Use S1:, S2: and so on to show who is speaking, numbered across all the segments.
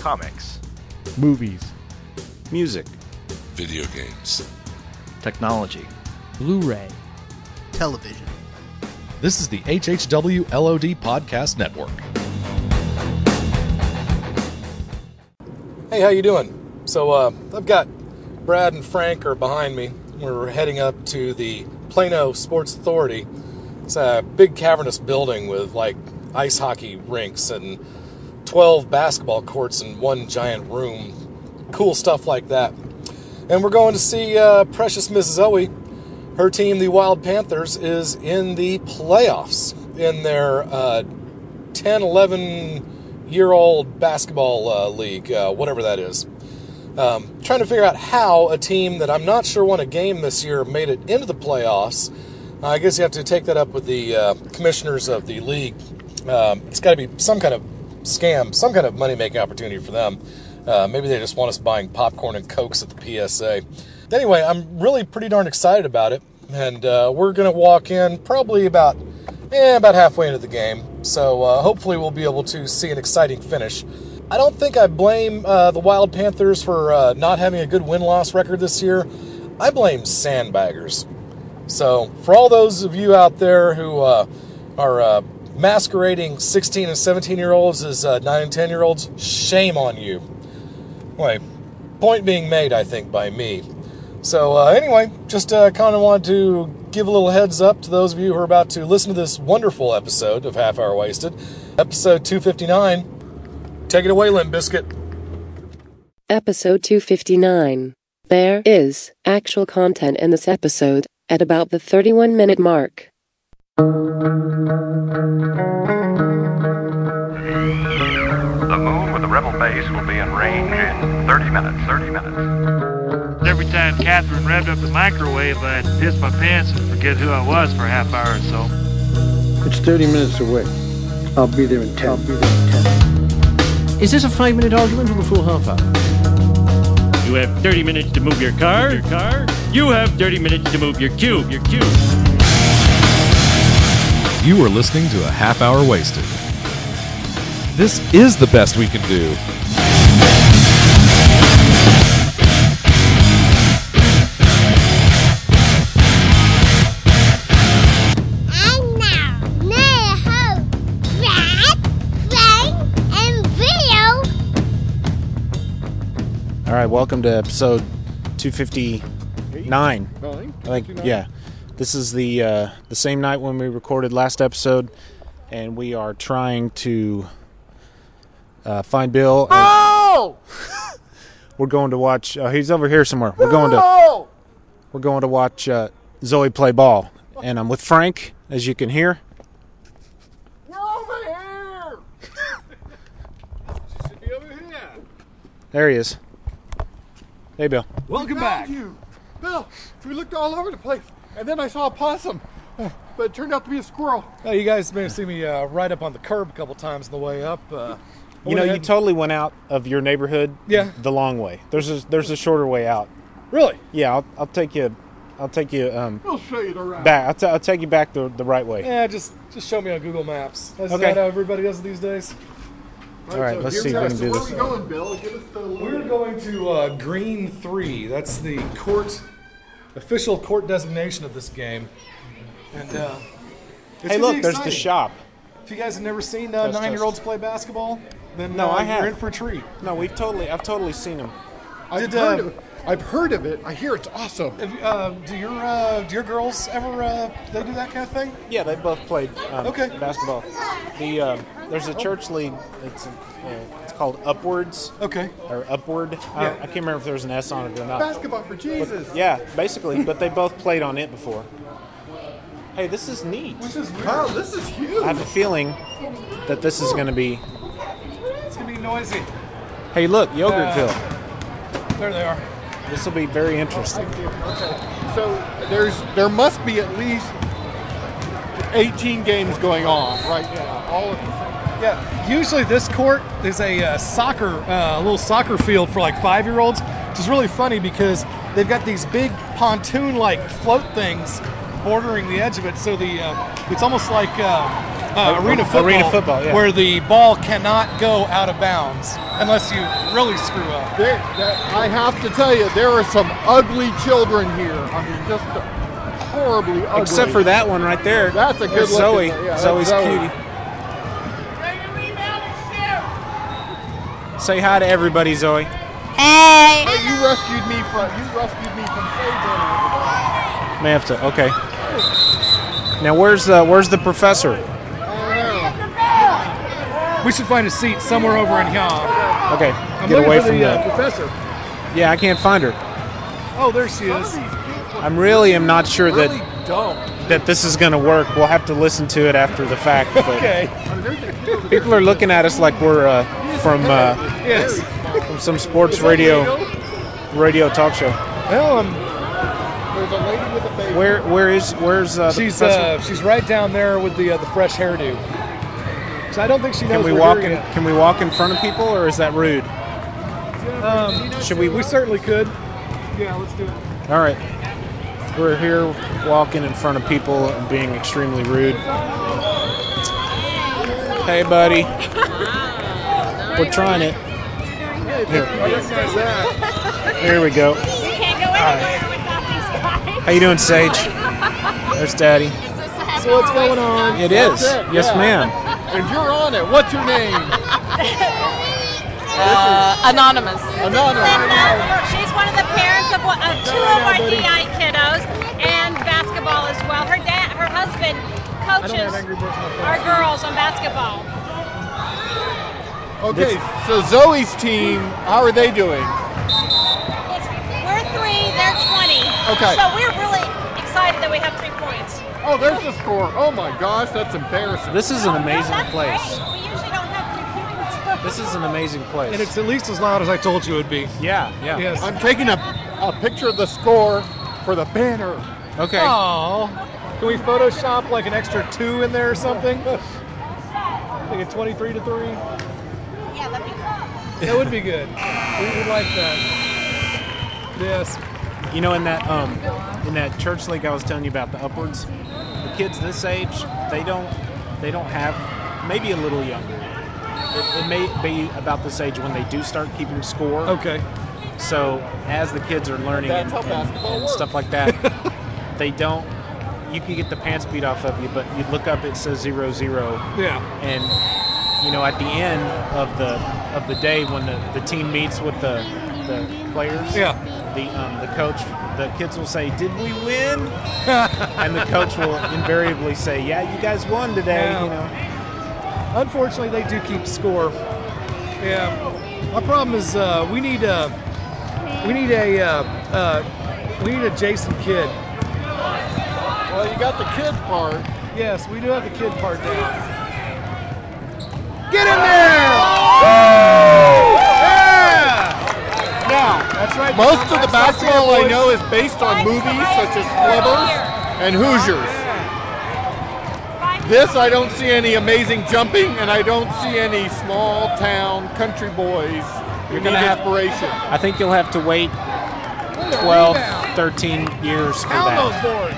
S1: comics,
S2: movies,
S3: music,
S4: video games,
S1: technology,
S2: Blu ray,
S5: television.
S6: This is the HHW LOD Podcast Network.
S7: Hey, how you doing? So uh, I've got Brad and Frank are behind me. We're heading up to the Plano Sports Authority. It's a big cavernous building with like ice hockey rinks and 12 basketball courts in one giant room. Cool stuff like that. And we're going to see uh, precious Miss Zoe. Her team, the Wild Panthers, is in the playoffs in their uh, 10, 11 year old basketball uh, league, uh, whatever that is. Um, trying to figure out how a team that I'm not sure won a game this year made it into the playoffs. I guess you have to take that up with the uh, commissioners of the league. Um, it's got to be some kind of scam, some kind of money making opportunity for them. Uh, maybe they just want us buying popcorn and cokes at the PSA. Anyway, I'm really pretty darn excited about it, and uh, we're to walk in probably about eh, about halfway into the game. So uh, hopefully we'll be able to see an exciting finish. I don't think I blame uh, the Wild Panthers for uh, not having a good win loss record this year. I blame sandbaggers. So, for all those of you out there who uh, are masquerading 16 and 17 year olds as uh, 9 and 10 year olds, shame on you. Anyway, point being made, I think, by me. So, uh, anyway, just uh, kind of wanted to give a little heads up to those of you who are about to listen to this wonderful episode of Half Hour Wasted, episode 259. Take it away, Limp Bizkit.
S8: Episode 259. There is actual content in this episode at about the 31 minute mark.
S9: The moon with the rebel base will be in range in 30 minutes. 30 minutes.
S10: Every time Catherine revved up the microwave, I'd piss my pants and forget who I was for a half hour or so.
S11: It's 30 minutes away. I'll be there in 10. I'll be there in 10.
S2: Is this a five minute argument or the full half hour?
S12: You have 30 minutes to move your car. Your car. You have 30 minutes to move your cube. Your cube.
S6: You are listening to a half hour wasted. This is the best we can do.
S13: And now, Neho, Brad, Frank, and Video.
S14: All right, welcome to episode 259. I think, yeah. This is the uh, the same night when we recorded last episode, and we are trying to uh, find Bill. and
S13: Oh!
S14: we're going to watch. Uh, he's over here somewhere. We're going to we're going to watch uh, Zoe play ball, and I'm with Frank, as you can hear. We're over here. should be over here. There he is. Hey, Bill.
S15: Welcome back. You. Bill, we looked all over the place, and then I saw a possum, but it turned out to be a squirrel.
S7: Oh, you guys may have seen me uh, right up on the curb a couple times on the way up. Uh,
S14: You know, you totally went out of your neighborhood.
S7: Yeah.
S14: The long way. There's a there's a shorter way out.
S7: Really?
S14: Yeah. I'll, I'll take you. I'll take you um,
S15: We'll show you around.
S14: back. I'll, t- I'll take you back the, the right way.
S7: Yeah, just just show me on Google Maps. Is
S14: Okay.
S7: that how everybody does it these days?
S14: All right,
S15: so
S14: let's see
S15: we
S14: if we
S15: are.
S14: can
S15: So
S14: do
S15: where are we going, Bill? Give us the
S7: We're going to uh, Green Three. That's the court official court designation of this game. And uh, it's
S14: Hey, look,
S7: be
S14: there's the shop.
S7: If you guys have never seen uh, nine-year-olds play basketball, then
S14: No,
S7: uh,
S14: I have.
S7: You're in for a treat.
S14: No, we've totally. I've totally seen them.
S15: I've
S7: Did,
S15: heard
S7: uh,
S15: of it. I've heard of it. I hear it's awesome.
S7: Have uh, do your uh, do your girls ever uh, they do that kind of thing?
S14: Yeah, they both played um,
S7: Okay.
S14: basketball. The um, there's a church league. It's uh, it's called Upwards.
S7: Okay.
S14: Or Upward. I,
S7: Yeah.
S14: I can't remember if there's an S on it or not.
S15: Basketball for Jesus.
S14: Yeah, basically, but they both played on it before. Hey, this is neat.
S7: Which is.
S15: Wow, this is huge.
S14: I have a feeling that this is going to be.
S7: It's gonna be noisy.
S14: Hey, look, Yogurtville.
S7: There they are.
S14: This will be very interesting. Okay.
S15: So there's there must be at least 18 games going on right now. All of
S7: Yeah, usually this court is a uh, soccer, uh, a little soccer field for like five-year-olds, which is really funny because they've got these big pontoon-like float things
S2: bordering the edge of it, so the uh, it's almost like uh, uh, arena football,
S14: Arena football, yeah.
S2: where the ball cannot go out of bounds unless you really screw up.
S15: There, that, I have to tell you, there are some ugly children here. I mean, just horribly ugly.
S14: Except for that one right there.
S15: That's a good
S14: There's Zoe.
S15: yeah,
S14: Zoe's
S15: Zoe.
S14: cutie. Say hi to everybody, Zoe.
S13: Hey.
S15: Hey, you rescued me from you rescued me from slavery.
S14: May have to. Okay. Now where's the where's the professor?
S2: We should find a seat somewhere over in here.
S14: Okay,
S2: I'm
S14: get
S2: looking
S14: away
S2: for
S14: from
S2: the
S14: that.
S2: uh, professor.
S14: Yeah, I can't find her.
S2: Oh, there she is.
S14: I'm really am not sure
S2: Really
S14: that
S2: dumb.
S14: that this is going to work. We'll have to listen to it after the fact. But
S2: Okay.
S14: people are looking at us like we're uh, from uh,
S2: Yes.
S14: from some sports radio radio talk show.
S2: Well, um,
S15: There's a lady with a baby.
S14: Where where is where's uh,
S2: she's
S14: professor?
S2: uh, she's right down there with the uh, the fresh hairdo. So I don't think she knows
S14: can we
S2: we're
S14: walk in?
S2: yet.
S14: Can we walk in front of people, or is that rude?
S2: Um,
S14: Should we?
S2: we certainly could. Yeah, let's do it.
S14: All right. We're here walking in front of people and being extremely rude. Hey, buddy. We're trying it. Here, here we go.
S13: You can't go anywhere without.
S14: How you doing, Sage? There's Daddy.
S2: So what's going on?
S14: It is.
S15: It,
S14: Yes,
S15: yeah.
S14: ma'am.
S15: And you're on it. What's your name?
S1: Uh, anonymous.
S15: Anonymous.
S3: Linda, she's one of the parents of, of two of our DI kiddos and basketball as well. Her dad, her husband coaches our girls on basketball.
S15: Okay, this, so Zoe's team, how are they doing?
S3: We're three, they're 20.
S15: Okay.
S3: So we're really excited that we have three points.
S15: Oh, there's the score. Oh my gosh, that's embarrassing.
S14: This is an amazing
S3: no,
S14: place.
S3: Great. We usually don't have three points.
S14: This is an amazing place.
S2: And it's at least as loud as I told you it would be.
S14: Yeah, yeah.
S2: Yes.
S15: I'm taking a, a picture of the score for the banner.
S14: Okay.
S2: Oh. Can we Photoshop like an extra two in there or something? I think it's 23 to
S3: 3?
S2: That would be good. We would like that. Yes.
S14: You know, in that um, in that church league I was telling you about, the upwards, the kids this age, they don't they don't have maybe a little younger. It, it may be about this age when they do start keeping score.
S2: Okay.
S14: So as the kids are learning and, and- and stuff like that, they don't. You can get the pants beat off of you, but you look up, it says zero zero,
S2: Yeah.
S14: and you know at the end of the of the day when the, the team meets with the the players,
S2: Yeah.
S14: the um, the coach, the kids will say, "Did we win?" and the coach will invariably say, "Yeah, you guys won today."
S2: Yeah.
S14: You know.
S2: Unfortunately, they do keep score. Yeah. My problem is uh, we need a we need a uh, uh, we need a Jason Kidd.
S15: Well, you got the kid part.
S2: Yes, we do have the kid part down. Get in there! Yeah!
S15: Now,
S2: That's right.
S15: most of the basketball I know is based on movies such as Flubbers and Hoosiers. This, I don't see any amazing jumping, and I don't see any small town country boys.
S14: You're
S15: You're
S14: gonna
S15: need
S14: have-
S15: inspiration.
S14: I think you'll have to wait 12, 13 years for
S2: Pound
S14: that.
S2: those boards.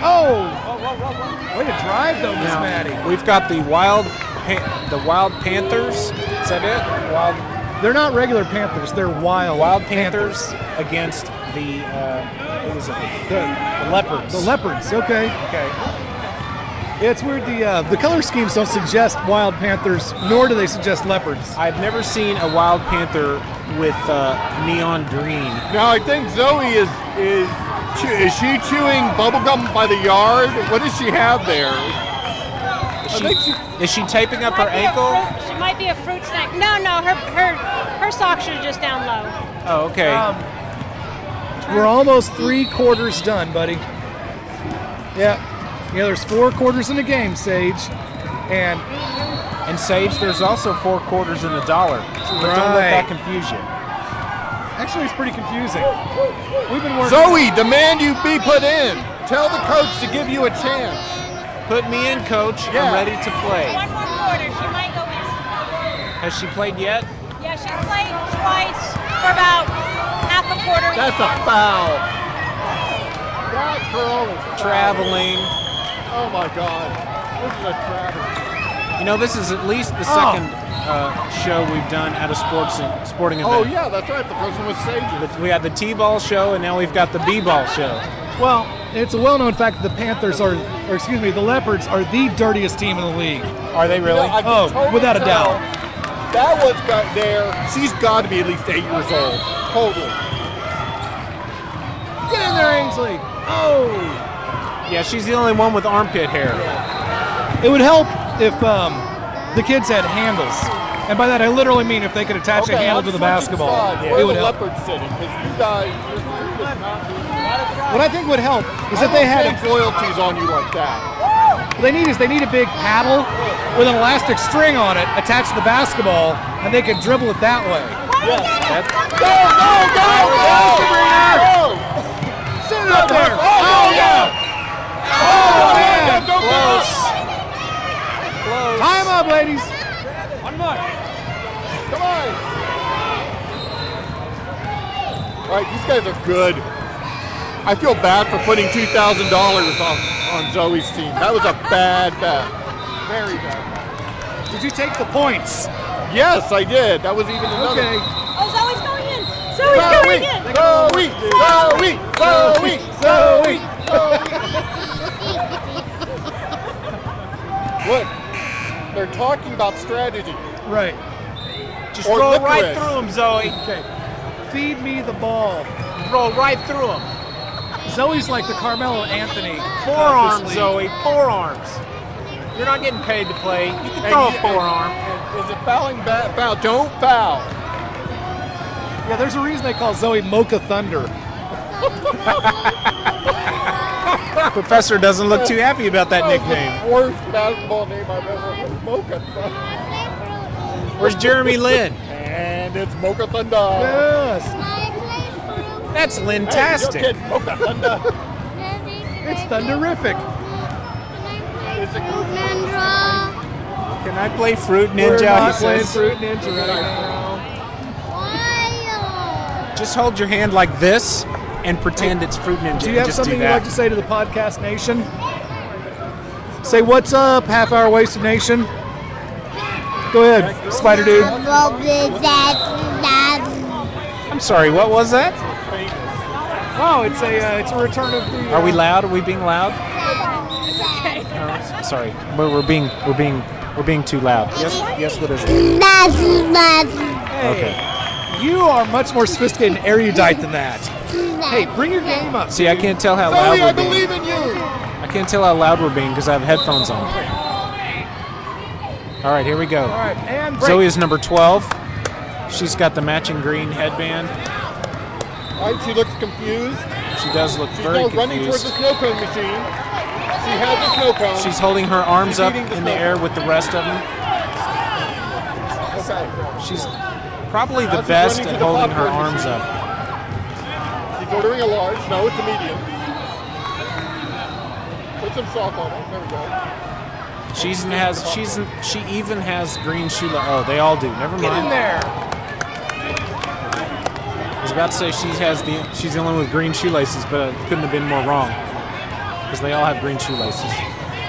S2: Oh! Way to drive though, Miss Maddie.
S14: we've got the wild, Pan- the wild panthers. Is that it? Wild,
S2: They're not regular Panthers. They're wild.
S14: wild panthers against the uh, what was it? The, the leopards.
S2: The leopards. Okay.
S14: Okay.
S2: Yeah, it's weird. The uh, the color schemes don't suggest wild panthers, nor do they suggest leopards.
S14: I've never seen a wild panther with uh, neon green.
S15: Now, I think Zoe is is chew- is she chewing bubblegum by the yard? What does she have there?
S14: Is
S15: she,
S14: she, is she taping up her
S3: Might be a
S14: ankle?
S3: fruit- She might be a fruit snack. No, no, her her her socks are just down low.
S14: Oh, okay.
S2: Um, we're almost three quarters done, buddy. Yeah. Yeah, there's four quarters in the game, Sage. And
S14: and Sage, there's also four quarters in the dollar. But don't let that
S2: Right.
S14: confuse you.
S2: Actually, it's pretty confusing. We've been working.
S15: Zoe, demand you be put in. Tell the coach to give you a chance.
S14: Put me in, coach.
S15: Yeah.
S14: I'm ready to play.
S3: One more quarter, she might go in.
S14: Has she played yet?
S3: Yeah, she's played twice for about half a quarter.
S15: That's a foul. That girl is
S14: traveling.
S15: Oh my God, this is a travesty.
S14: You know, this is at least the
S15: Oh.
S14: second uh, show we've done at a sports sporting event.
S15: Oh yeah, that's right. The first one was Sages.
S14: We had the T-ball show, and now we've got the B-ball show.
S2: Well, it's a well-known fact that the Panthers are, or excuse me, the Leopards are the dirtiest team in the league.
S14: Are they really?
S2: Oh,
S15: totally
S2: without a doubt.
S15: That one's got there. She's got to be at least eight years old. Totally.
S2: Get in there, Ainsley. Oh.
S14: Yeah, she's the only one with armpit hair.
S2: It would help if um, the kids had handles. And by that, I literally mean if they could attach a handle
S15: I'm
S2: to the basketball.
S15: sides.
S2: It
S15: Where
S2: would help.
S15: leopard sitting? Because you guys, you're, you're not doing
S2: What I think would help is
S15: I
S2: if they had
S15: change royalties on you like that.
S2: What they need is they need a big paddle with an elastic string on it attached to the basketball, and they could dribble it that way.
S15: Go, go, go, go! Go!
S2: Sit it up there.
S15: Oh, yeah!
S2: Oh, man.
S15: Go, go, go!
S2: Time up, ladies. One more.
S15: Come on! All right, these guys are good. I feel bad for putting $2,000 on, on Zoe's team. That was a bad bet. Very bad.
S2: Did you take the points?
S15: Yes, I did. That was even another.
S2: Okay.
S3: Oh, Zoe's going in. Zoe's going in.
S15: Zoe, Zoe, Zoe, Zoe, Look, they're talking about strategy.
S2: Right.
S14: Just
S15: Or
S14: roll right through them, Zoe.
S2: Okay. Feed me the ball.
S14: Roll right through them.
S2: Zoe's like the Carmelo Anthony.
S14: Forearms,
S2: Obviously.
S14: Zoe. Forearms. You're not getting paid to play. You can
S15: And
S14: throw a
S15: you-
S14: forearm.
S15: and- Is it fouling? Bad foul. Don't foul.
S2: Yeah, there's a reason they call Zoe Mocha Thunder.
S14: Professor doesn't look too happy about that
S15: That
S14: nickname.
S15: the worst basketball name I've ever heard. Mocha Thunder.
S14: Where's Jeremy Lin?
S15: And it's Mocha Thunder.
S2: Yes.
S14: That's
S15: Hey,
S14: Lintastic.
S15: yo, kid, Mocha Thunder.
S2: It's thunderific.
S15: Is it
S14: Can I play Fruit
S2: We're
S14: Ninja?
S2: not
S14: He
S2: playing
S14: says.
S2: Fruit Ninja right now.
S14: Just hold your hand like this and pretend it's Fruit Ninja.
S2: Do you have
S14: Just
S2: something you'd like to say to the podcast nation? Say what's up, half hour wasted nation. Go ahead, Spider Dude.
S14: I'm sorry. What was that?
S2: Oh, it's a uh, it's a return of the.
S14: Are we
S2: uh,
S14: loud? Are we being loud? Sorry, we're, we're being we're being we're being too loud. Yes, yes. What is it?
S2: Hey,
S14: Okay.
S2: You are much more sophisticated and erudite than that. Hey, bring your game up.
S14: See, I can't tell how loud
S15: Zoe, I
S14: we're being.
S15: believe in you.
S14: I can't tell how loud we're being because I have headphones on. All right, here we go.
S2: All right, and break.
S14: Zoe is number 12. She's got the matching green headband.
S15: All right, she looks confused.
S14: She does look
S15: She's
S14: very
S15: now running towards
S14: confused.
S15: the snow cone machine. She has the snow cone.
S14: She's holding her arms up
S15: the
S14: in the air
S15: cone.
S14: with the rest of them.
S15: Okay.
S14: She's probably the
S15: she's
S14: best at holding her arms
S15: machine.
S14: up.
S15: She's ordering a large. No, it's a medium. Put some salt on it. There we go.
S14: She's has she's she even has green shoe. Oh, they all do. Never mind.
S2: Get in there.
S14: I was about to say she has the she's the only one with green shoelaces, but it couldn't have been more wrong because they all have green shoelaces.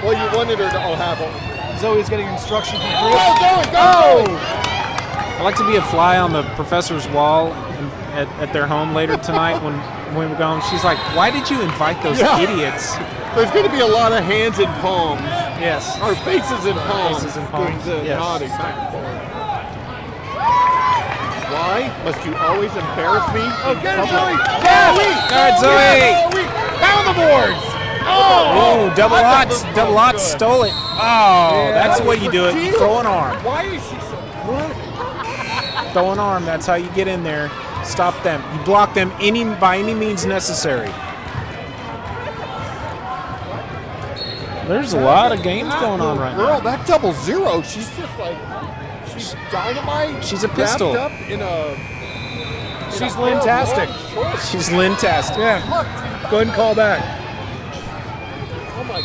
S15: Well, you wanted her to all have them.
S2: Zoe's getting instruction from
S15: Go,
S2: Chris.
S15: go, go! Oh!
S14: I like to be a fly on the professor's wall in, at, at their home later tonight when when we're going. She's like, "Why did you invite those
S15: Yeah.
S14: idiots?"
S15: There's going to be a lot of hands and palms.
S14: Yes.
S15: Or faces and palms.
S14: Faces and
S15: doing
S14: palms,
S15: the
S14: yes.
S15: nodding back and forth. Why must you always embarrass me?
S2: Oh, get it, Zoe.
S14: Yes! All right, Zoe.
S2: Pound the boards.
S14: Oh, double lots, double lots stole it. Oh, that's the way you do it. You
S15: Deal.
S14: throw an arm.
S15: Why is she so what?
S14: Throw an arm. That's how you get in there. Stop them. You block them any by any means necessary. There's a lot of games going on right
S15: Girl,
S14: now.
S15: that double zero, she's just like, she's dynamite.
S14: She's a
S15: wrapped
S14: pistol.
S15: up in a.
S2: She's lintastic.
S14: She's lintastic.
S2: Yeah. Go ahead and call back.
S15: Oh my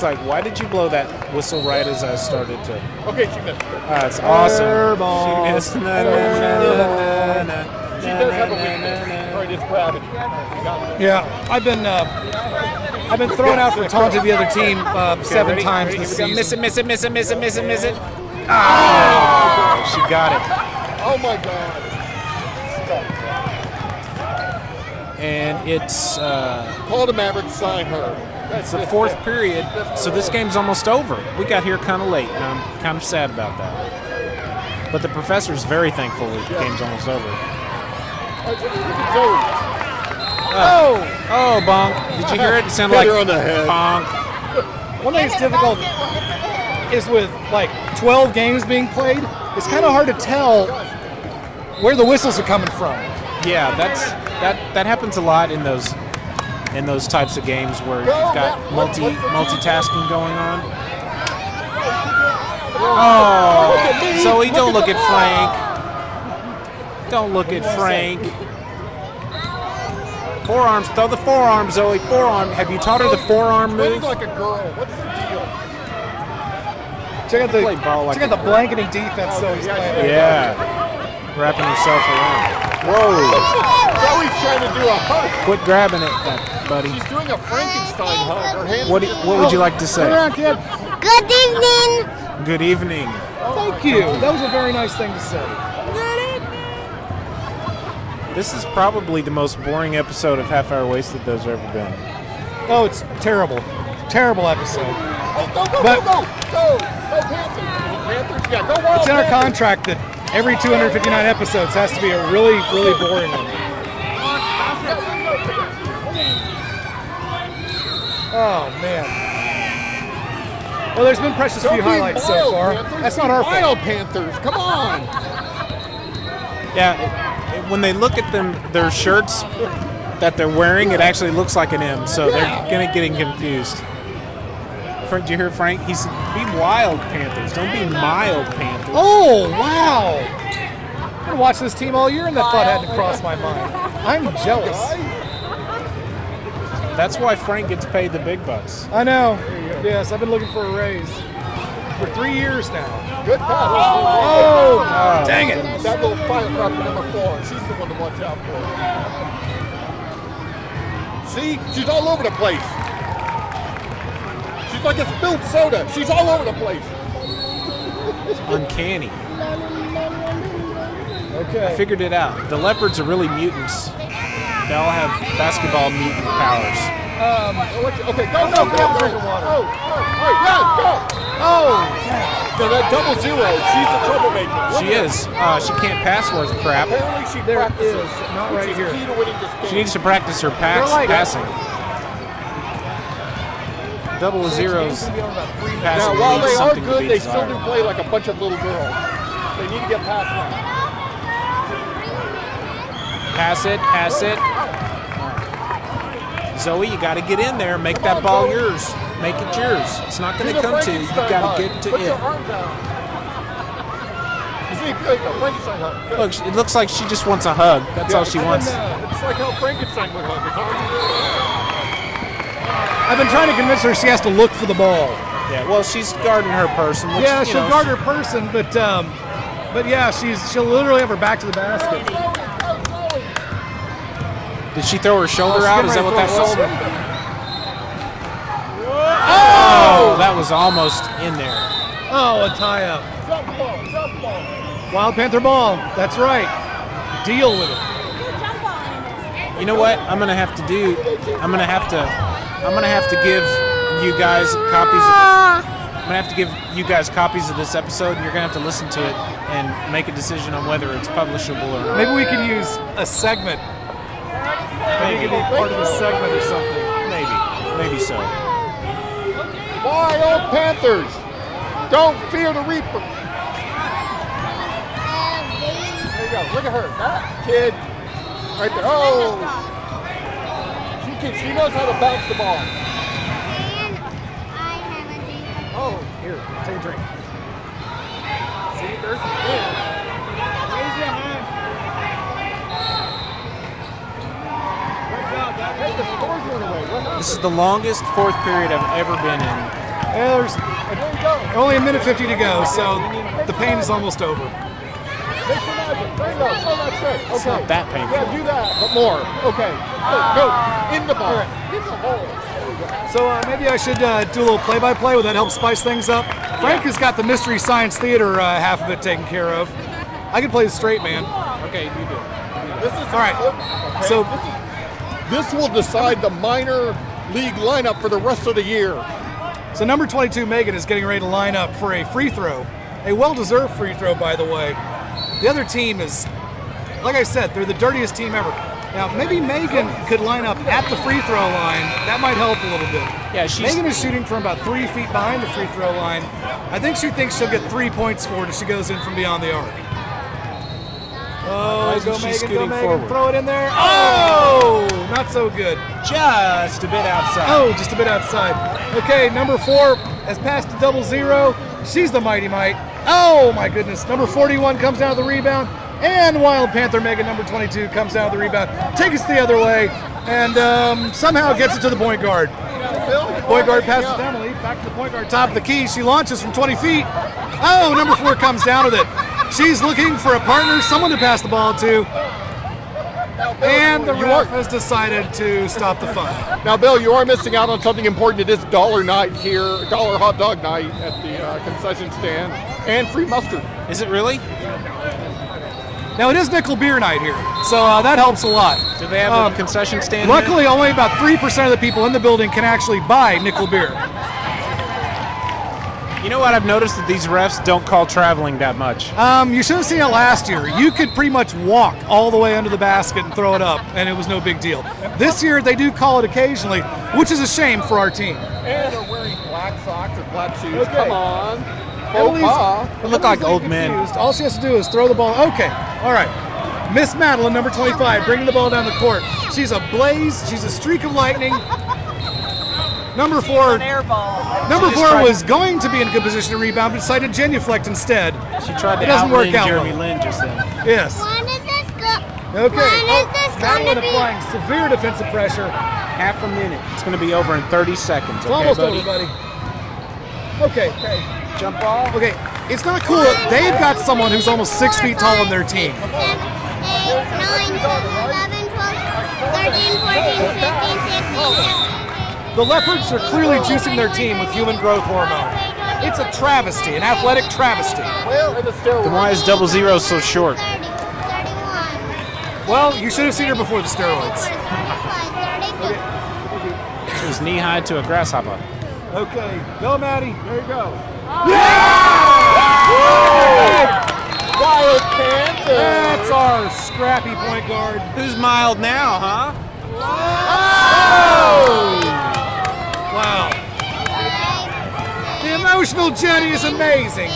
S15: god.
S14: Like, why did you blow that whistle right as I started to?
S15: Okay, she missed it.
S14: It's awesome.
S2: Airball.
S14: She missed. Na, na, na, na, na.
S15: She does have a weakness. All right, it's gravity. You got it.
S2: Yeah, I've been uh, I've been thrown out for taunting the other team uh, seven
S14: ready?
S2: times
S14: Ready?
S2: this
S14: Here we go.
S2: season.
S14: Miss it, miss it, miss it, miss it, miss it, miss it. Ah! She got it.
S15: Oh my God.
S14: And it's uh,
S15: Call the Mavericks, sign her.
S14: It's the fourth period, so this game's almost over. We got here kind of late, and I'm kind of sad about that. But the professor's very thankful the game's almost over. Oh, oh, bonk! Did you hear it? It sounded
S15: Hit
S14: like
S15: on the head.
S14: bonk.
S2: One thing that's difficult is with like 12 games being played, it's kind of hard to tell where the whistles are coming from.
S14: Yeah, that's that that happens a lot in those in those types of games where you've got multi multitasking going on. Oh, Zoe, don't look at Frank. Don't look at Frank. Forearms, throw the forearm, Zoe. Forearm. Have you taught her the forearm move?
S15: like a girl. What's the deal?
S2: Check out the
S14: like
S2: check out the blanketing defense. So he's playing.
S14: Yeah, wrapping himself around. Whoa!
S15: Zoe's trying to do a hug.
S14: Quit grabbing it, that buddy.
S15: She's doing a Frankenstein hug. Her hands
S14: What do- what would you like to say?
S2: Turn around, kid.
S13: Good evening.
S14: Good evening.
S2: Thank you. That was a very nice thing to say.
S14: This is probably the most boring episode of Half Hour Wasted there's ever been.
S2: Oh, it's terrible. Terrible episode.
S15: Oh, go, go,
S2: But-
S15: go, go, go. Go Panthers. Panthers. Yeah, go Wild
S2: It's in our
S15: Panthers.
S2: contract that every 259 episodes has to be a really, really boring one. Oh man. Well, there's been precious
S15: Don't
S2: few highlights so far.
S15: Panthers.
S2: That's not our fault.
S15: Wild Panthers. Come on.
S14: Yeah, it- it- when they look at them, their shirts that they're wearing, it actually looks like an M, so they're gonna getting confused. Frank, do you hear Frank? He's be wild Panthers. Don't be mild Panthers.
S2: Oh wow! I've been watching this team all year, and that thought hadn't crossed my mind. I'm jealous.
S14: That's why Frank gets paid the big bucks.
S2: I know. Yes, I've been looking for a raise for three years now.
S15: Good pass.
S2: Oh, oh, oh, oh. dang it!
S15: That little firecracker number four. She's the one to watch out for. See, she's all over the place. She's like a spilled soda. She's all over the place.
S14: Uncanny.
S2: Okay.
S14: I figured it out. The leopards are really mutants. They all have basketball mutant powers.
S2: Um,
S15: Okay, go, go, go, go.
S2: drink of water.
S15: Oh, oh, all right, yeah, go.
S2: Oh,
S15: So that double zero, she's the troublemaker. Look
S14: She
S15: at her.
S14: is. Uh, she can't pass worth crap.
S15: Apparently she
S2: There it
S15: practices.
S2: is, not
S15: which
S2: right
S15: is
S2: here.
S15: key to winning.
S14: She needs to practice her pass,
S2: like-
S14: passing. Double zeros
S15: Now, while they are good, they still do play like a bunch of little girls. They need to get past that.
S14: Pass it, pass it. Zoe, you got to get in there. Make that ball yours. Make it yours. It's not going to come to you. You
S15: Frankenstein
S14: got to get to it.
S15: your arms out. You see, good, the Frankenstein hug. Good.
S14: Look, it looks like she just wants a hug. That's all she wants.
S15: uh, It's like how Frankenstein would hug.
S2: I've been trying to convince her she has to look for the ball.
S14: Yeah, well, she's guarding her person. Which,
S2: yeah, she'll
S14: know,
S2: guard her person, but um, but yeah, she's she'll literally have her back to the basket.
S14: Did she throw her shoulder
S2: she's
S14: out? Is that what that was?
S2: her shoulder.
S14: Oh, that was almost in there.
S2: Oh, a tie up.
S15: Jump ball, jump ball.
S2: Wild Panther ball. That's right. Deal with it.
S14: You know what? I'm gonna have to do. I'm gonna have to. I'm gonna have to give you guys copies. Of this. I'm gonna have to give you guys copies of this episode, and you're gonna have to listen to it and make a decision on whether it's publishable or not.
S2: Maybe we could use a segment. Maybe it could be part of a segment or something.
S14: Maybe. Maybe so.
S15: Wild Panthers. Don't fear the Reaper. There you go. Look at her. That kid. Right there. Oh. She can, she knows how to bounce the ball.
S2: Oh, here, take a drink.
S15: See, there's the kid. Hey, the score's went away. What happened?
S14: This is the longest fourth period I've ever been in.
S2: Yeah, there's
S15: There you go.
S2: only a minute 50 to go, so the pain is almost over.
S15: Make some magic. There you go. That's good. Okay.
S14: It's not that painful.
S15: Yeah, do that, but more. Okay. Go, go. In the ball. In the hole.
S2: So uh, maybe I should uh, do a little play-by-play. Would that help spice things up? Frank has got the Mystery Science Theater uh, half of it taken care of. I can play the straight man.
S14: Okay, you do.
S15: This is
S2: All right.
S15: Okay.
S2: So
S15: This will decide the minor league lineup for the rest of the year.
S2: So number 22, Megan, is getting ready to line up for a free throw. A well-deserved free throw, by the way. The other team is, like I said, they're the dirtiest team ever. Now, maybe Megan could line up at the free throw line. That might help a little bit.
S14: Yeah, she's-
S2: Megan is shooting from about three feet behind the free throw line. I think she thinks she'll get three points for it if she goes in from beyond the arc.
S14: Why
S2: Oh,
S14: isn't
S2: go
S14: she
S2: Megan, go
S14: scooting
S2: Megan,
S14: forward?
S2: throw it in there. Oh, not so good.
S14: Just a bit outside.
S2: Oh, just a bit outside. Okay, number four has passed to double zero. She's the mighty might. Oh my goodness. Number 41 comes down to the rebound. And Wild Panther Megan, number 22, comes down to the rebound. Take us the other way. And um, somehow gets it to the point guard. Point guard passes down the lead. Back to the point guard. Top of the key. She launches from 20 feet. Oh, number four comes down with it. She's looking for a partner, someone to pass the ball to. And the
S15: You
S2: ref
S15: are-
S2: has decided to stop the fun.
S15: Now, Bill, you are missing out on something important. It is dollar night here, dollar hot dog night at the uh, concession stand, and free mustard.
S14: Is it really?
S2: Now it is nickel beer night here, so uh, that helps a lot.
S14: Do they have
S2: Um,
S14: a concession stand?
S2: Luckily, only about three percent of the people in the building can actually buy nickel beer.
S14: Here? You know what I've noticed that these refs don't call traveling that much.
S2: Um, you should have seen it last year. You could pretty much walk all the way under the basket and throw it up, and it was no big deal. This year, they do call it occasionally, which is a shame for our team.
S15: And they're wearing black socks and black shoes.
S2: Okay.
S15: Come on.
S2: Emily's-
S15: Faux.
S14: They look like old
S2: getting
S14: men.
S2: All she has to do is throw the ball. Okay, all right. Miss Madeline, number 25, bringing the ball down the court. She's a blaze. She's a streak of lightning. Number four. Number
S14: She
S2: four
S14: tried-
S2: was going to be in a good position to rebound, but decided to genuflect instead.
S14: She tried
S2: It
S14: to
S2: doesn't work out
S14: Jeremy
S2: well.
S14: Lin just then.
S2: Yes.
S13: When is this go?
S2: Okay.
S13: When is
S2: Oh,
S13: this going
S2: Madeline applying severe defensive pressure.
S14: Half a minute. It's going to be over in 30 seconds.
S2: It's
S14: okay,
S2: almost
S14: buddy?
S2: over, buddy. Okay. Okay.
S14: Jump ball.
S2: Okay. It's not cool. that They've got someone who's almost six feet tall on their team.
S13: 7, 8, 9, 10, 11, 12, 13, 14, 15, 16,
S2: The Leopards are clearly juicing their team with human growth hormone. It's a travesty, an athletic travesty.
S15: Where are the steroids?
S14: Then why is double zero so short?
S2: Well, you should have seen her before the steroids.
S13: 35, 36.
S14: She was knee high to a grasshopper.
S2: Okay, go, Maddie. There you go. Yeah!
S15: Wild Panther.
S2: That's our scrappy point guard.
S14: Who's mild now, huh?
S2: Oh! Wow. The emotional journey is amazing.
S13: 9,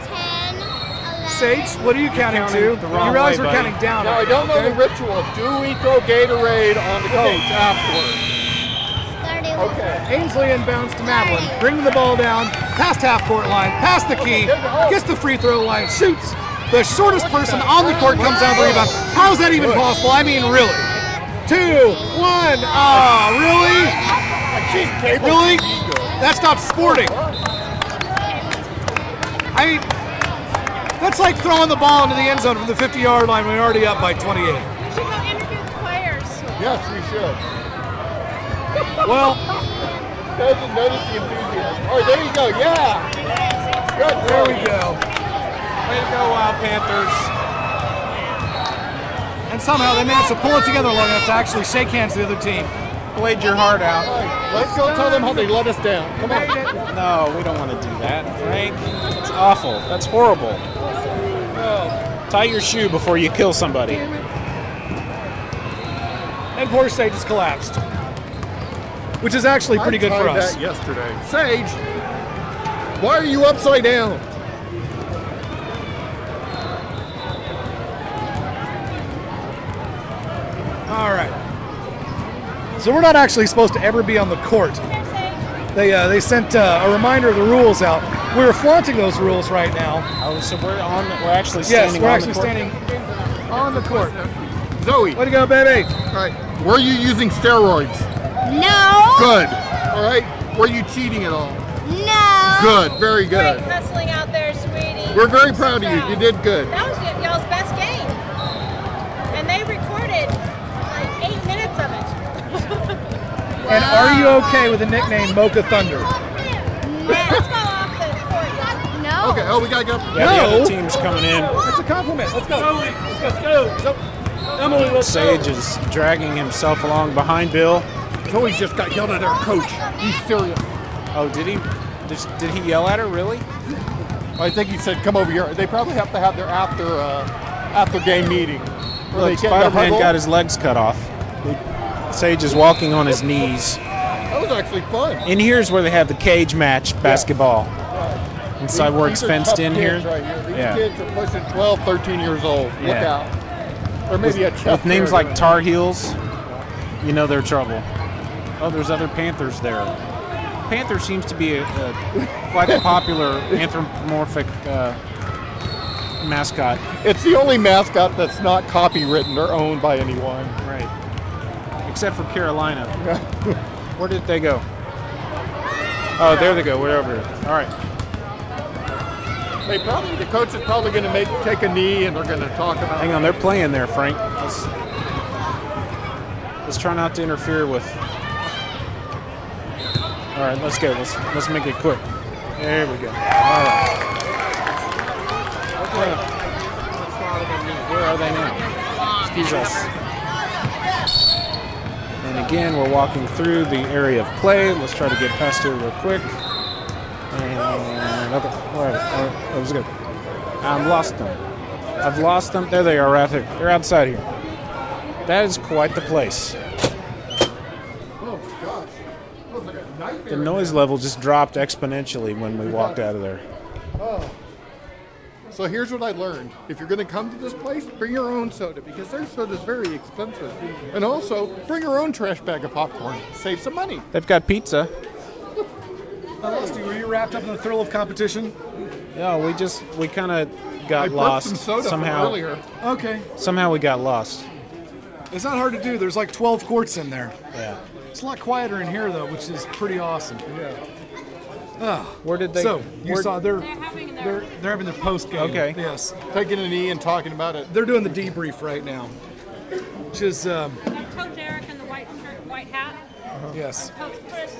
S13: 10, 11.
S2: Sage, what are you counting
S14: counting
S2: to?
S14: the wrong
S2: you realize
S14: way,
S2: we're
S14: buddy.
S2: counting down.
S15: Now, I don't know
S2: okay?
S15: the ritual. Do we throw Gatorade on the coach afterwards? Okay.
S2: Ainsley inbounds to Madeline, bringing the ball down, past half court line, past the key, gets the free throw line, shoots. The shortest person on the court comes down to the rebound. How is that even possible? I mean, really. Two, one. Ah, really? Really? That's not sporting. I mean, that's like throwing the ball into the end zone from the 50 yard line when you're already up by 28.
S3: We should go interview the players.
S15: Yes, we should.
S2: Well,
S15: Doesn't notice the enthusiasm. Oh, there you go. Yeah. Good.
S2: there we go.
S14: Way to go, Wild Panthers.
S2: And somehow they managed to pull it together long enough to actually shake hands with the other team.
S14: Played your heart out.
S15: Let's go tell them how they let us down. Come on.
S14: No, we don't want to do that, Frank. It's awful. That's horrible. Tie your shoe before you kill somebody.
S2: And poor Sage has collapsed. Which is actually pretty
S15: I
S2: good for us.
S15: That yesterday. Sage, why are you upside down?
S2: All right. So we're not actually supposed to ever be on the court. They uh, they sent uh, a reminder of the rules out. We're flaunting those rules right now.
S14: Oh, so we're on. We're actually standing.
S2: Yes, we're
S14: on
S2: actually
S14: the court?
S2: standing on the court.
S15: Zoe,
S2: Way to go, baby!
S15: all right. Were you using steroids?
S13: No.
S15: Good. All right. Were you cheating at all?
S13: No.
S15: Good. Very
S3: Great
S15: good.
S3: hustling out there, sweetie.
S15: We're very proud of you. You did good.
S3: That was y- y'all's best game. And they recorded like eight minutes of it.
S2: And are you okay with the nickname Mocha Thunder?
S3: Let's go off the court.
S13: No.
S15: Okay. Oh, we gotta go.
S14: Yeah, the
S2: No.
S14: other team's coming in.
S2: It's a compliment. Let's go. Let's go. Let's go. Emily, let's
S14: Sage is dragging himself along behind Bill.
S15: Zoe just got yelled at our coach. He's serious.
S14: Oh, did he? Did, did he yell at her? Really?
S15: I think he said, "Come over here." They probably have to have their after uh, after game meeting. where
S14: Look,
S15: get
S14: Spider-Man got his legs cut off. Sage is walking on his knees.
S15: That was actually fun.
S14: And here's where they have the cage match basketball. Inside
S15: These-
S14: works
S15: these are
S14: fenced in here.
S15: Right here. These
S14: Yeah.
S15: kids are pushing 12, 13 years old. Look
S14: Yeah.
S15: out. Or maybe a
S14: with,
S15: chest
S14: with names like Tar Heels, you know they're trouble. Oh, there's other Panthers there. Panther seems to be a, a quite a popular anthropomorphic uh, mascot.
S15: It's the only mascot that's not copywritten or owned by anyone.
S14: Right. Except for Carolina. Where did they go? Oh, there they go. Here. All right.
S15: They probably the coach is probably going to make take a knee and they're going to talk about.
S14: Hang on, they're playing there, Frank. Let's, let's try not to interfere with. All right, let's go. Let's let's make it quick. There we go. All right. Where are they now? Excuse us. And again, we're walking through the area of play. Let's try to get past here real quick. And okay, all right, all right, that was good. I've lost them. I've lost them. There they are, right there. They're outside here. That is quite the place. The noise level just dropped exponentially when we walked out of there.
S15: So here's what I learned. If you're going to come to this place, bring your own soda because their soda is very expensive. And also, bring your own trash bag of popcorn. Save some money.
S14: They've got pizza.
S2: I lost. Were you wrapped up in the thrill of competition?
S14: Yeah, we just we kind of
S15: I
S14: got
S15: burped
S14: lost
S15: some soda from
S14: somehow.
S15: earlier.
S2: Okay.
S14: Somehow we got lost.
S2: It's not hard to do. There's like 12 courts in there.
S14: Yeah.
S2: It's a lot quieter in here though, which is pretty awesome.
S15: Yeah.
S2: Oh.
S14: Where did they?
S2: So you saw they're
S3: They're having
S2: they're
S3: their
S2: they're having their post game.
S14: Okay.
S2: Yes.
S15: Taking a knee and talking about it.
S2: They're doing the debrief right now, which is um,
S3: Coach Eric in the white shirt, white hat.
S2: yes.
S3: Coach Chris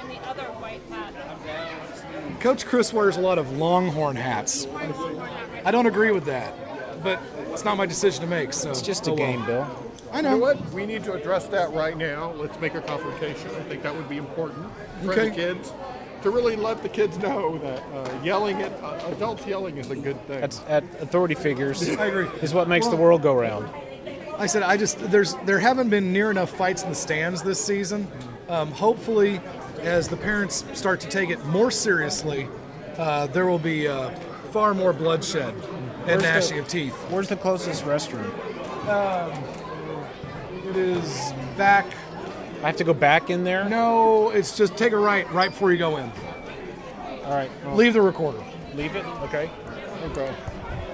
S3: in the other white hat.
S2: Coach Chris wears a lot of Longhorn hats. I don't agree with that, but it's not my decision to make. So
S14: It's just a
S2: oh well.
S14: game, Bill.
S2: I
S15: You
S2: know.
S15: know what? We need to address that right now. Let's make a confrontation. I think that would be important for
S2: Okay.
S15: the kids to really let the kids know that uh, yelling at uh, adults yelling is a good thing.
S14: That's at authority figures.
S2: I agree.
S14: Is what makes the world go round.
S2: I said I just there's there haven't been near enough fights in the stands this season. Um, hopefully, as the parents start to take it more seriously, uh, there will be uh, far more bloodshed and
S14: Where's the-
S2: gnashing of teeth.
S14: Where's the closest restroom?
S2: It is back.
S14: I have to go back in there.
S2: No, it's just take a right right before you go in.
S14: All right. well,
S2: Leave the recorder.
S14: Leave it. Okay.
S15: okay.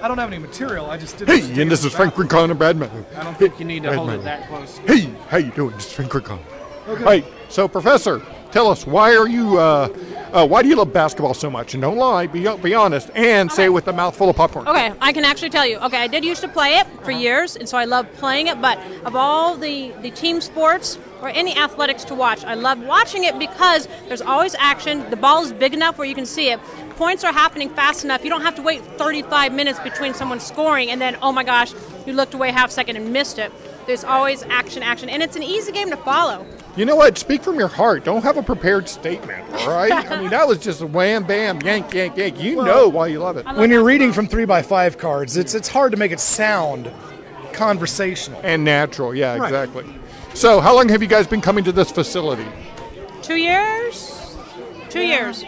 S2: I don't have any material. I just didn't.
S15: Hey, and this is Frank Rincon and Brad Manu.
S14: I don't think you need to
S15: Brad
S14: hold it that close.
S15: Hey, how you doing? This is Frank Rincon.
S2: Okay.
S15: Hey, so Professor, tell us why are you? Uh, uh, why do you love basketball so much? And don't lie. Be be honest, and say it with a mouth full of popcorn.
S3: Okay, I can actually tell you. Okay, I did used to play it for years, and so I love playing it. But of all the, the team sports or any athletics to watch, I love watching it because there's always action. The ball is big enough where you can see it. Points are happening fast enough. You don't have to wait 35 minutes between someone scoring and then, oh my gosh, you looked away half second and missed it. There's always action, action, and it's an easy game to follow.
S15: You know what? Speak from your heart. Don't have a prepared statement. All right. I mean, that was just a wham, bam, yank, yank, yank. You know why you love it.
S2: When you're reading from three by five cards, it's it's hard to make it sound conversational.
S15: And natural. Yeah,
S2: Right.
S15: exactly. So, how long have you guys been coming to this facility?
S3: Two years? Two years.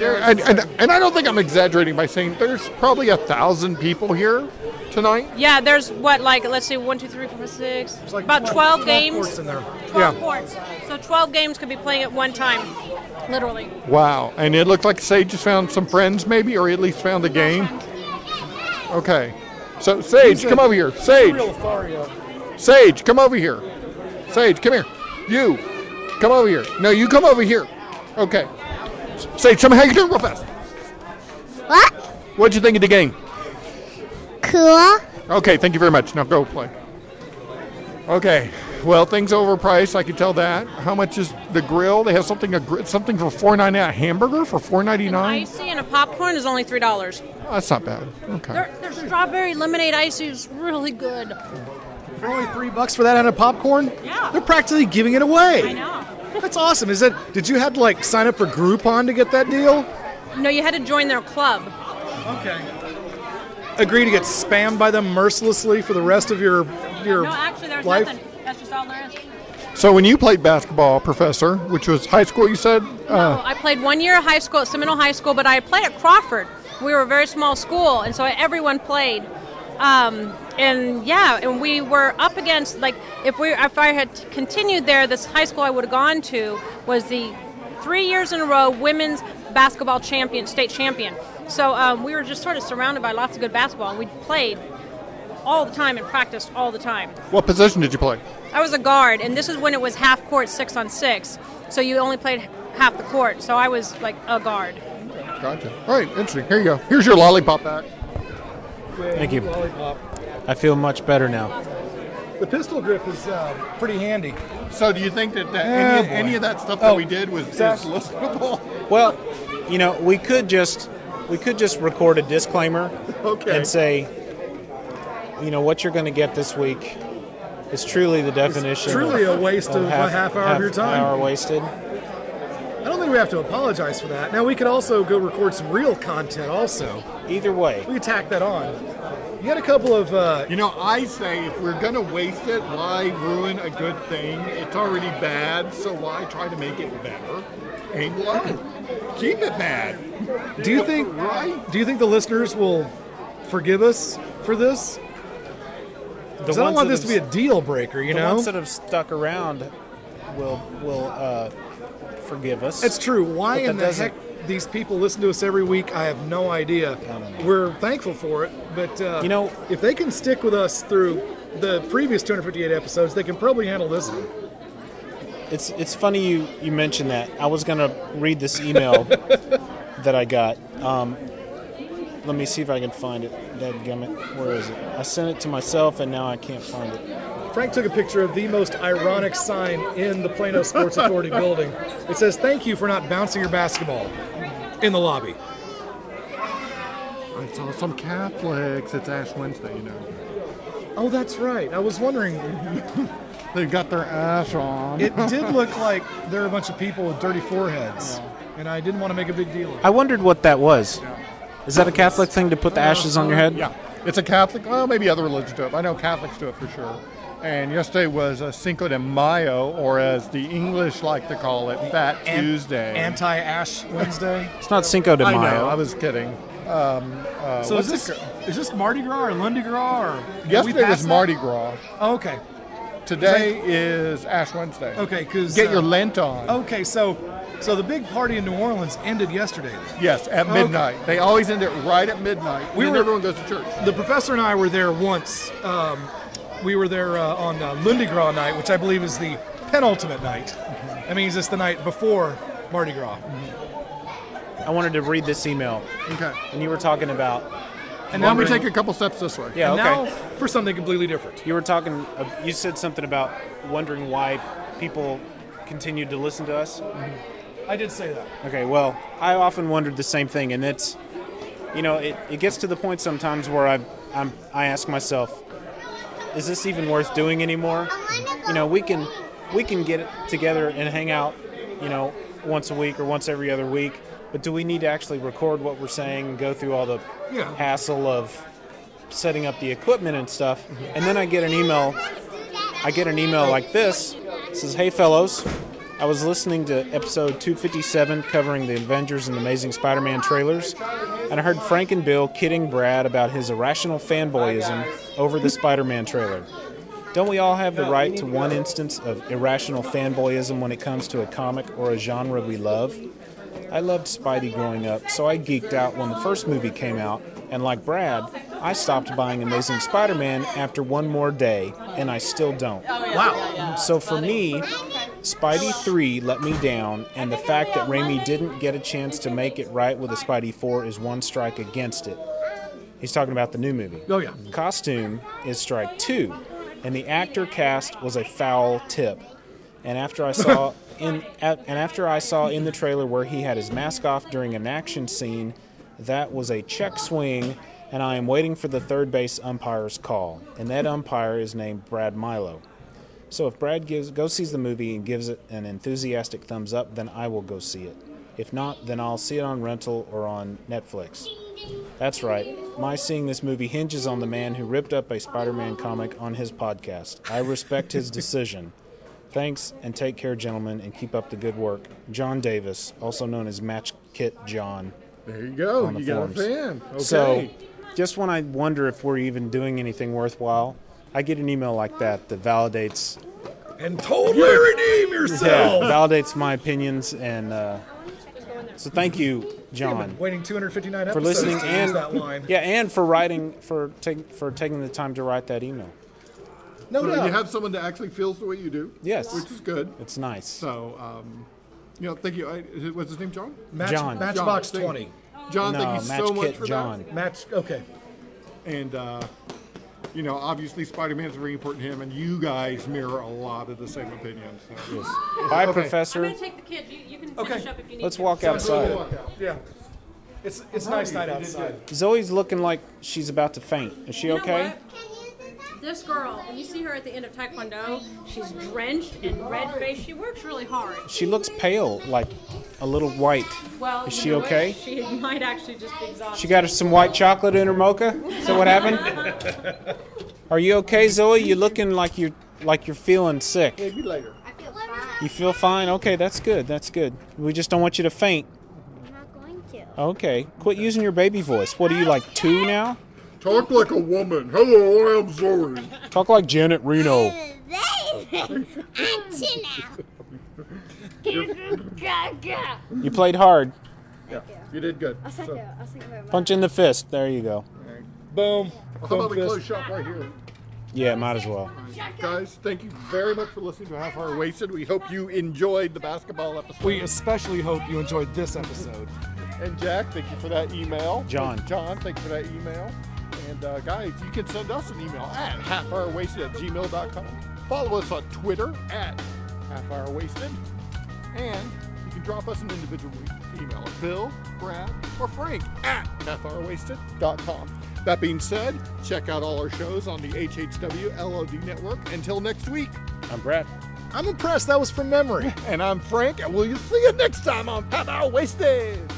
S15: And, and, and I don't think I'm exaggerating by saying there's probably a thousand people here tonight.
S3: Yeah, there's what, like, let's see, one, two, three, four, six,
S2: like
S3: about
S2: 12
S3: 12,
S2: 12
S3: games.
S2: courts in there.
S3: 12
S15: Yeah.
S3: courts. So 12 games could be playing at one time, literally.
S15: Wow. And it looked like Sage just found some friends, maybe, or at least found a game. Okay. So, Sage, come over here. Sage.
S2: Real Lothario.
S15: Sage, come over here. Sage, come here. You, come over here. No, you come over here. Okay. Sage, tell me how you doing real fast.
S13: What?
S15: What'd you think of the game?
S13: Cool.
S15: Okay, thank you very much. Now go play. Okay. Well, things overpriced. I can tell that. How much is the grill? They have something a gr- something for four ninety nine. A hamburger for four ninety nine.
S3: Icy and a popcorn is only three dollars.
S15: Oh, that's not bad. Okay.
S3: Their, their strawberry lemonade icy is really good.
S2: For only three bucks for that and a popcorn?
S3: Yeah.
S2: They're practically giving it away.
S3: I know.
S2: That's awesome. Is it? Did you have to like sign up for Groupon to get that deal?
S3: No, you had to join their club.
S2: Okay. Agree to get spammed by them mercilessly for the rest of your your
S3: No, actually, there's
S2: life?
S3: nothing. That's just all there is.
S15: So when you played basketball, professor, which was high school, you said. Uh,
S3: I played one year of high school at Seminole High School, but I played at Crawford. We were a very small school, and so everyone played. Um, and yeah, and we were up against like if we if I had continued there, this high school I would have gone to was the three years in a row women's basketball champion, state champion. So um, we were just sort of surrounded by lots of good basketball, and we played all the time and practiced all the time.
S15: what position did you play?
S3: I was a guard, and this is when it was half court, six on six. So you only played half the court. So I was like a guard.
S15: Gotcha. All right, interesting. Here you go. Here's your lollipop back.
S14: Thank you.
S2: Lollipop.
S14: I feel much better now.
S2: The pistol grip is uh, pretty handy.
S15: So, do you think that, that
S2: Oh,
S15: any, any of that stuff that
S2: Oh,
S15: we did was, was listenable?
S14: Well, you know, we could just we could just record a disclaimer
S15: Okay.
S14: and say, you know, what you're going to get this week is truly the definition.
S2: truly
S14: of-
S2: a waste of a half hour of your time.
S14: Hour wasted.
S2: I don't think we have to apologize for that. Now we could also go record some real content. Also,
S14: either way,
S2: we could tack that on. You got a couple of. Uh,
S15: You know, I say if we're gonna waste it, why ruin a good thing? It's already bad, so why try to make it better? Anglo, keep it bad.
S2: Do you think? Do you think the listeners will forgive us for this? I don't want this to be a deal breaker. You
S14: the
S2: know,
S14: ones that have stuck around will will uh, forgive us.
S2: It's true. Why in the
S14: doesn't-
S2: heck these people listen to us every week? I have no idea. We're thankful for it, but uh,
S14: You know-
S2: if they can stick with us through the previous 258 episodes, they can probably handle this one.
S14: It's it's funny you you mentioned that. I was gonna read this email that I got. Um, let me see if I can find it. Dadgummit, where is it? I sent it to myself and now I can't find it.
S2: Frank took a picture of the most ironic sign in the Plano Sports Authority building. It says, "Thank you for not bouncing your basketball in the lobby."
S15: I saw some Catholics. It's Ash Wednesday, you know.
S2: Oh, that's right. I was wondering.
S15: They've got their ash on.
S2: It did look like there were a bunch of people with dirty foreheads, and I didn't want to make a big deal.
S14: I wondered what that was. Is that a Catholic thing to put the ashes on your head?
S15: Yeah, it's a Catholic. Well, maybe other religions do it. I know Catholics do it for sure. And yesterday was a Cinco de Mayo, or as the English like to call it, Fat
S2: An-
S15: Tuesday.
S2: Anti-Ash Wednesday.
S14: It's not Cinco de Mayo.
S15: I
S14: Mayo.
S15: know. I was kidding. Um, uh,
S2: So is this
S15: it
S2: is this Mardi Gras or Lundi Gras or have we
S15: Yesterday was
S2: passed that?
S15: Mardi Gras.
S2: Oh, okay.
S15: Today is Ash Wednesday.
S2: Okay, because
S15: Get your Lent on.
S2: Okay, so so the big party in New Orleans ended yesterday.
S15: Yes, at
S2: Okay.
S15: midnight. They always end it right at midnight.
S2: We
S15: We
S2: were-
S15: everyone goes to church.
S2: The professor and I were there once. Um, we were there uh, on uh, Lundi Gras night, which I believe is the penultimate night. That means it's the night before Mardi Gras.
S14: I wanted to read this email.
S15: Okay.
S14: And you were talking about.
S2: And now
S15: we
S2: we're-
S15: take a couple steps this way?
S14: Yeah,
S2: and
S14: okay.
S2: now for something completely different.
S14: You were talking. Uh, you said something about wondering why people continued to listen to us.
S2: I did say that.
S14: Okay, well, I often wondered the same thing, and it's, you know, it, it gets to the point sometimes where I I'm, I ask myself, is this even worth doing anymore? You know, we can we can get together and hang out, you know, once a week or once every other week, but do we need to actually record what we're saying and go through all the
S2: Yeah.
S14: hassle of setting up the equipment and stuff? And then I get an email. I get an email like this. It says, "Hey fellows, I was listening to episode 257 covering the Avengers and Amazing Spider-Man trailers, and I heard Frank and Bill kidding Brad about his irrational fanboyism over the Spider-Man trailer. Don't we all have the right to one instance of irrational fanboyism when it comes to a comic or a genre we love? I loved Spidey growing up, so I geeked out when the first movie came out, and like Brad, I stopped buying Amazing Spider Man after one more day, and I still don't.
S2: Wow.
S14: So for me, Spidey 3 let me down, and the fact that Raimi didn't get a chance to make it right with a Spidey 4 is one strike against it. He's talking about the new movie.
S2: Oh, yeah.
S14: Costume is strike two, and the actor cast was a foul tip. And after I saw in at, and after I saw in the trailer where he had his mask off during an action scene, that was a check swing, and I am waiting for the third base umpire's call. And that umpire is named Brad Milo. So if Brad gives go sees the movie and gives it an enthusiastic thumbs up, then I will go see it. If not, then I'll see it on rental or on Netflix. That's right. My seeing this movie hinges on the man who ripped up a Spider-Man comic on his podcast. I respect his decision. Thanks and take care, gentlemen, and keep up the good work. John Davis, also known as Match Kit John.
S15: There you go.
S14: the
S15: You got a fan. Okay.
S14: So, just when I wonder if we're even doing anything worthwhile, I get an email like that that validates
S2: And totally redeem
S14: yeah,
S2: yourself.
S14: validates my opinions, and uh, so thank you, John,
S2: Waiting 259
S14: for listening
S2: to
S14: and
S2: use that line.
S14: yeah, and for writing for take, for taking the time to write that email.
S2: No
S15: so
S2: doubt.
S15: you have someone that actually feels the way you do.
S14: Yes.
S15: Which is good.
S14: It's nice.
S15: So, um, you know, thank you. I, what's his name, John?
S2: Match,
S14: John.
S2: Matchbox
S15: John,
S2: 20.
S15: John,
S14: No,
S15: thank you so much for
S14: John.
S2: Match. Okay.
S15: And, uh, you know, obviously Spider-Man is very important to him, and you guys mirror a lot of the same opinions. So.
S14: Bye,
S15: Okay.
S14: Professor.
S3: I'm gonna take the kids. You, you can
S2: Okay.
S3: finish up if you need
S14: Let's
S3: to.
S14: walk outside.
S2: Yeah. It's it's nice night outside.
S14: Zoe's looking like she's about to faint. Is she
S3: You know
S14: okay?
S3: What? This girl, when you see her at the end of Taekwondo, she's drenched and red faced. She works really hard.
S14: She looks pale, like a little white.
S3: Well,
S14: Is
S3: you
S14: she
S3: know what?
S14: okay?
S3: She might actually just be exhausted.
S14: She got some white chocolate in her mocha. Is that what happened? Are you okay, Zoe? You looking like you're like you're feeling sick.
S15: Maybe later.
S13: I feel fine.
S14: You feel fine? Okay, that's good. That's good. We just don't want you to faint.
S13: I'm not going to.
S14: Okay. Quit using your baby voice. What are you like two now?
S15: Talk like a woman. Hello, I'm Zoe.
S14: Talk like Janet Reno. You played hard.
S15: Yeah, you did good.
S13: I'll
S15: So.
S13: I'll
S14: Punch in the fist. There you go.
S2: Boom.
S15: how
S2: Boom
S15: about we
S2: fist.
S15: close shop right here?
S14: Yeah, might as well.
S15: Guys, thank you very much for listening to Half Hour Wasted. We hope you enjoyed the basketball episode.
S2: We especially hope you enjoyed this episode.
S15: And Jack, thank you for that email.
S14: John.
S15: John, thank you for that email. And uh, guys, you can send us an email at halfhourwasted at gmail.com. Follow us on Twitter at halfhourwasted. And you can drop us an individual email at Bill, Brad, or Frank at halfhourwasted.com. That being said, check out all our shows on the HHW LOD network. Until next week,
S14: I'm Brad.
S2: I'm impressed that was from memory.
S15: and I'm Frank, and we'll see you next time on Half Hour Wasted.